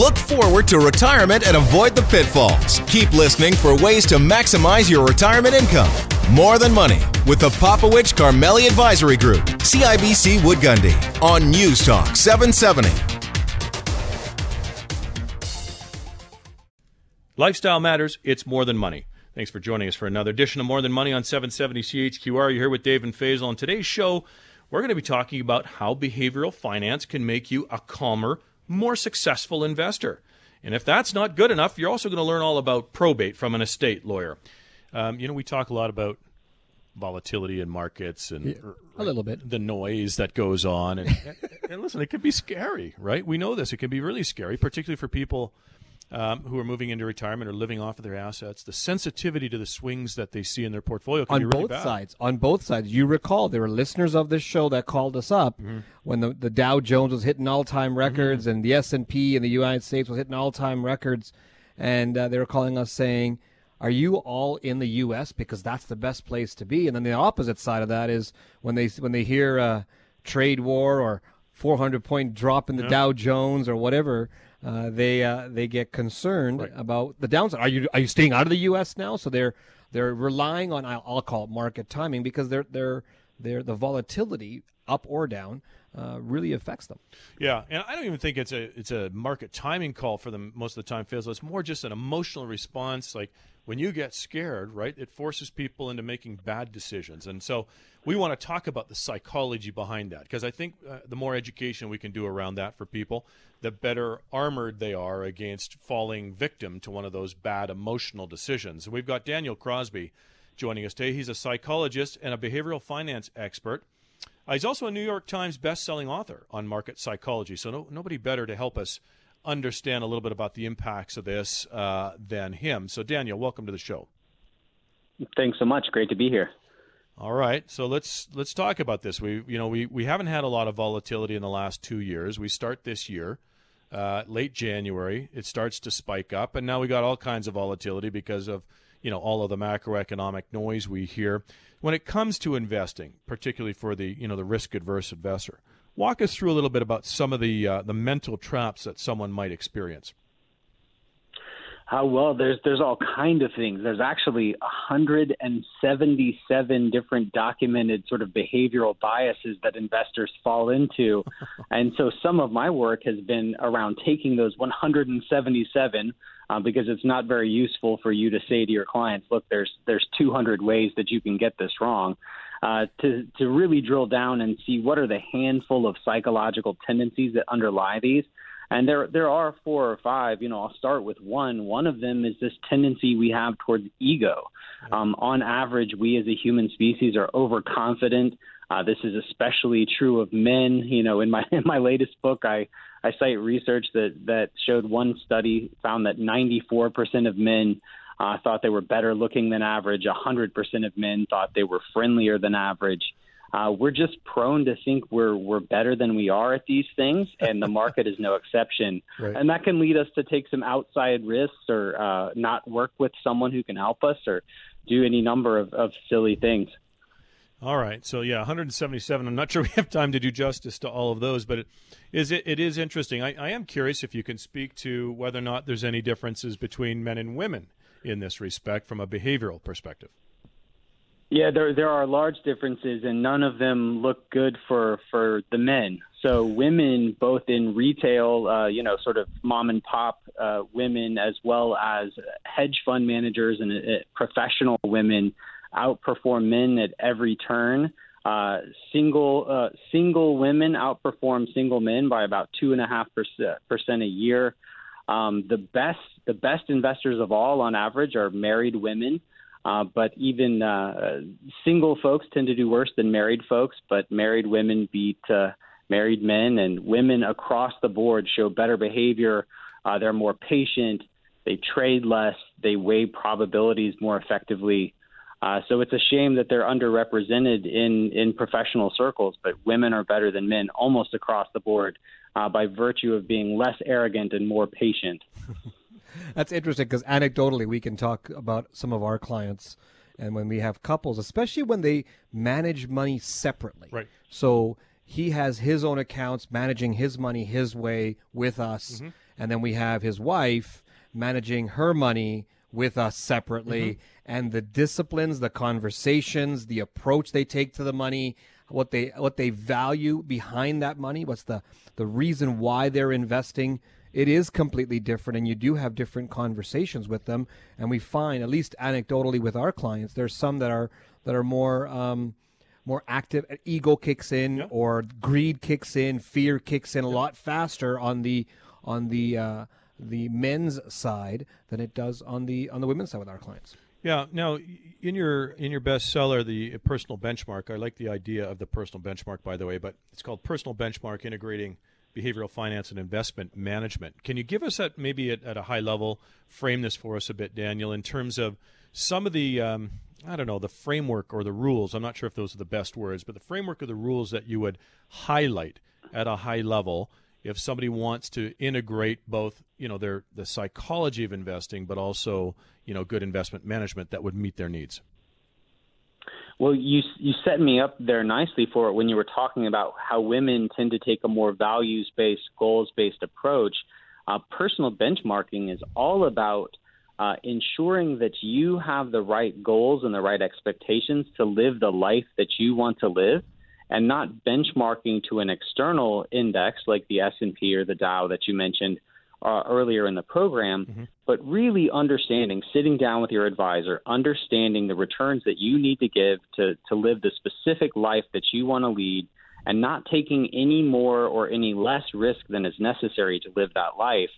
Look forward to retirement and avoid the pitfalls. Keep listening for ways to maximize your retirement income. More Than Money with the Popowich Karmali Advisory Group, CIBC Wood Gundy, on News Talk 770. Lifestyle matters. It's more than money. Thanks for joining us for another edition of More Than Money on 770 CHQR. You're here with Dave and Faisal. On today's show, we're going to be talking about how behavioral finance can make you a calmer, more successful investor. And if that's not good enough, you're also going to learn all about probate from an estate lawyer. Um, you know, we talk a lot about volatility in markets and yeah, a little bit the noise that goes on. And, and, and listen, it can be scary, right? We know this. It can be really scary, particularly for people um, who are moving into retirement or living off of their assets, the sensitivity to the swings that they see in their portfolio can on be really both bad. sides. On both sides, you recall there were listeners of this show that called us up mm-hmm. when the, the Dow Jones was hitting all time records mm-hmm. and the S and P in the United States was hitting all time records, and uh, they were calling us saying. Are you all in the U.S. because that's the best place to be? And then the opposite side of that is when they when they hear a trade war or 400 point drop in the yeah. Dow Jones or whatever, uh, they uh, they get concerned right. about the downside. Are you are you staying out of the U.S. now? So they're they're relying on I'll, I'll call it market timing because they're they're they're the volatility up or down uh, really affects them. Yeah, and I don't even think it's a it's a market timing call for them most of the time. Feels it's more just an emotional response. Like when you get scared, right? It forces people into making bad decisions, and so we want to talk about the psychology behind that because I think uh, the more education we can do around that for people, the better armored they are against falling victim to one of those bad emotional decisions. We've got Daniel Crosby joining us today. He's a psychologist and a behavioral finance expert. Uh, he's also a New York Times best-selling author on market psychology. So no, nobody better to help us understand a little bit about the impacts of this uh, than him. So Daniel, welcome to the show. Thanks so much. Great to be here. All right, so let's let's talk about this. We you know we we haven't had a lot of volatility in the last two years. We start this year, uh, late January. It starts to spike up, and now we got all kinds of volatility because of you know all of the macroeconomic noise we hear. When it comes to investing, particularly for the you know the risk adverse investor, walk us through a little bit about some of the uh, the mental traps that someone might experience. Uh, well, there's there's all kind of things. There's actually 177 different documented sort of behavioral biases that investors fall into, and so some of my work has been around taking those 177 uh, because it's not very useful for you to say to your clients, "Look, there's there's 200 ways that you can get this wrong." Uh, to to really drill down and see what are the handful of psychological tendencies that underlie these and there there are four or five. You know, I'll start with one. One of them is this tendency we have towards ego. Um, on average, we as a human species are overconfident. Uh, this is especially true of men. You know, in my in my latest book, I I cite research that that showed one study found that 94% of men uh, thought they were better looking than average. 100% of men thought they were friendlier than average uh, we're just prone to think we're we're better than we are at these things, and the market is no exception. Right. And that can lead us to take some outside risks or uh, not work with someone who can help us or do any number of, of silly things. All right, so yeah, 177. I'm not sure we have time to do justice to all of those, but it is it, it is interesting. I, I am curious if you can speak to whether or not there's any differences between men and women in this respect from a behavioral perspective. Yeah, there there are large differences, and none of them look good for for the men. So women, both in retail, uh, you know, sort of mom and pop uh, women, as well as hedge fund managers and uh, professional women, outperform men at every turn. Uh, single uh, single women outperform single men by about two and a half percent a year. Um, the best the best investors of all, on average, are married women. Uh, but even uh, single folks tend to do worse than married folks, but married women beat uh, married men, and women across the board show better behavior. Uh, they're more patient, they trade less, they weigh probabilities more effectively. Uh, so it's a shame that they're underrepresented in, in professional circles, but women are better than men almost across the board uh, by virtue of being less arrogant and more patient. That's interesting because anecdotally, we can talk about some of our clients, and when we have couples, especially when they manage money separately. Right. So he has his own accounts, managing his money his way with us. Mm-hmm. and then we have his wife managing her money with us separately, Mm-hmm. and the disciplines, the conversations, the approach they take to the money, what they what they value behind that money, what's the the reason why they're investing. It is completely different, and you do have different conversations with them. And we find, at least anecdotally with our clients, there's some that are that are more um, more active. Ego kicks in, Yeah. or greed kicks in, fear kicks in a lot faster on the on the uh, the men's side than it does on the on the women's side with our clients. Yeah. Now, in your in your bestseller, the personal benchmark, I like the idea of the personal benchmark, by the way, but it's called Personal Benchmark: Integrating Behavioral Finance and Investment Management. Can you give us at maybe at, at a high level frame this for us a bit, Daniel, in terms of some of the um, I don't know the framework or the rules. I'm not sure if those are the best words, but the framework of the rules that you would highlight at a high level if somebody wants to integrate both, you know, their the psychology of investing, but also, you know, good investment management that would meet their needs. Well, you you set me up there nicely for it when you were talking about how women tend to take a more values based, goals based approach. Uh, personal benchmarking is all about uh, ensuring that you have the right goals and the right expectations to live the life that you want to live, and not benchmarking to an external index like the S and P or the Dow that you mentioned uh, earlier in the program, but really understanding, sitting down with your advisor, understanding the returns that you need to give to, to live the specific life that you want to lead, and not taking any more or any less risk than is necessary to live that life.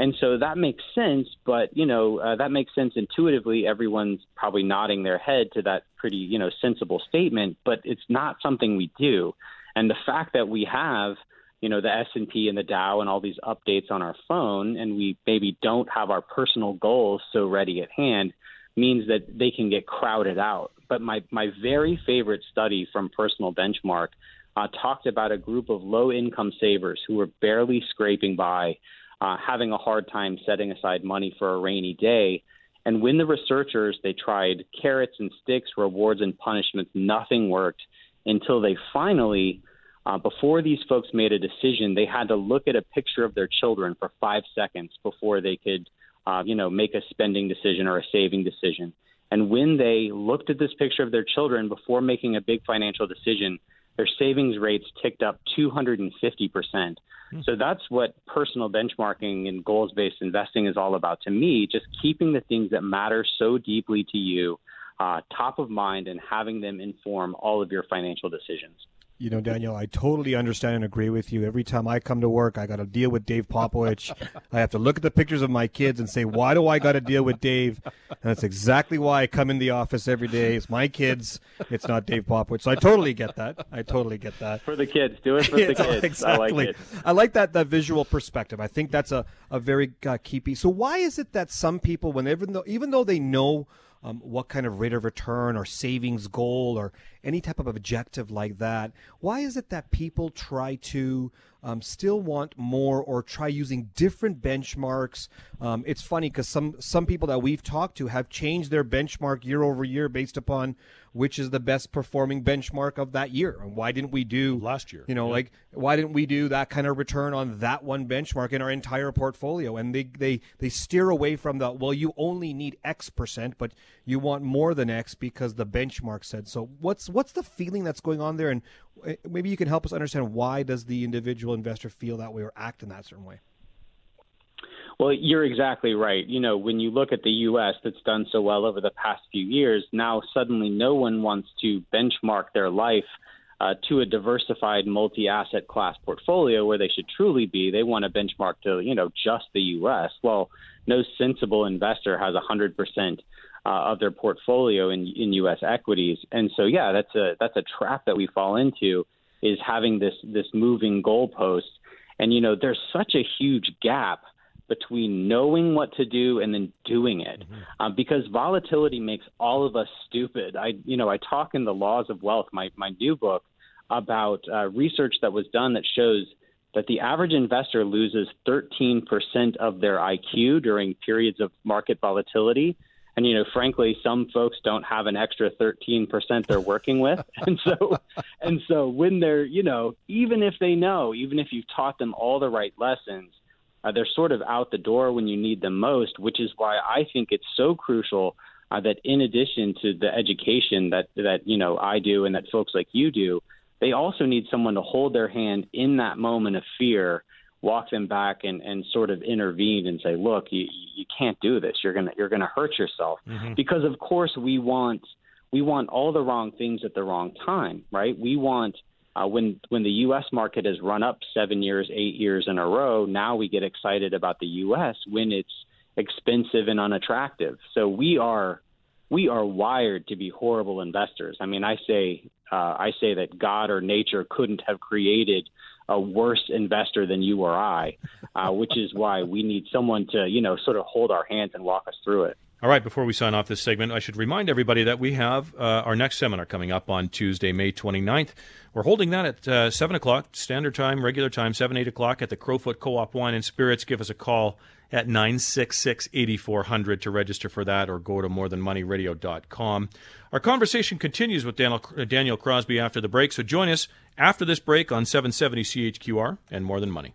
And so that makes sense, but you know uh, that makes sense intuitively. Everyone's probably nodding their head to that pretty you know sensible statement, but it's not something we do. And the fact that we have you know the S&P and the Dow and all these updates on our phone and we maybe don't have our personal goals so ready at hand means that they can get crowded out but my my very favorite study from personal benchmark uh, talked about a group of low income savers who were barely scraping by uh, having a hard time setting aside money for a rainy day and when the researchers they tried carrots and sticks rewards and punishments nothing worked until they finally uh, before these folks made a decision, they had to look at a picture of their children for five seconds before they could, uh, you know, make a spending decision or a saving decision. And when they looked at this picture of their children before making a big financial decision, their savings rates ticked up 250 percent. So that's what personal benchmarking and goals based investing is all about to me. Just keeping the things that matter so deeply to you uh, top of mind and having them inform all of your financial decisions. You know, Daniel, I totally understand and agree with you. Every time I come to work, I got to deal with Dave Popowich. I have to look at the pictures of my kids and say, why do I got to deal with Dave? And that's exactly why I come in the office every day. It's my kids. It's not Dave Popowich. So I totally get that. I totally get that. For the kids, do it for the kids. I like it. I like that that visual perspective. I think that's a a very uh, key piece. So why is it that some people, when even though even though they know um, what kind of rate of return or savings goal or any type of objective like that, why is it that people try to um, still want more or try using different benchmarks? Um, it's funny because some some people that we've talked to have changed their benchmark year over year based upon which is the best performing benchmark of that year. And why didn't we do Last year, You know, yeah. like why didn't we do that kind of return on that one benchmark in our entire portfolio? And they they they steer away from the well, you only need X percent, but you want more than X because the benchmark said so. What's what's the feeling that's going on there? And uh, maybe you can help us understand why does the individual investor feel that way or act in that certain way? Well, you're exactly right. You know, when you look at the U.S. that's done so well over the past few years, now suddenly no one wants to benchmark their life uh, to a diversified multi-asset class portfolio where they should truly be. They want to benchmark to, you know, just the U.S. Well, no sensible investor has 100 percent uh, of their portfolio in, in U.S. equities, and so yeah, that's a that's a trap that we fall into is having this this moving goalpost. And you know, there's such a huge gap between knowing what to do and then doing it uh, because volatility makes all of us stupid i you know i talk in the laws of wealth my my new book about uh, research that was done that shows that the average investor loses 13% of their iq during periods of market volatility and you know frankly some folks don't have an extra 13% they're working with. And so and so when they're you know even if they know even if you've taught them all the right lessons uh, they're sort of out the door when you need them most, which is why I think it's so crucial uh, that in addition to the education that that you know I do and that folks like you do, they also need someone to hold their hand in that moment of fear, walk them back, and and sort of intervene and say, look, you you can't do this. You're gonna you're gonna hurt yourself mm-hmm. because of course we want we want all the wrong things at the wrong time, right? We want uh, when when the U.S. market has run up seven years, eight years in a row, now we get excited about the U.S. when it's expensive and unattractive. So we are we are wired to be horrible investors. I mean, I say uh, I say that God or nature couldn't have created a worse investor than you or I, uh, which is why we need someone to you know sort of hold our hands and walk us through it. All right, before we sign off this segment, I should remind everybody that we have uh, our next seminar coming up on Tuesday, May 29th. We're holding that at uh, 7 o'clock, standard time, regular time, 7, 8 o'clock at the Crowfoot Co op Wine and Spirits. Give us a call at 966 8400 to register for that or go to morethanmoneyradio.com. Our conversation continues with Daniel, uh, Daniel Crosby after the break, so join us after this break on 770 CHQR and More Than Money.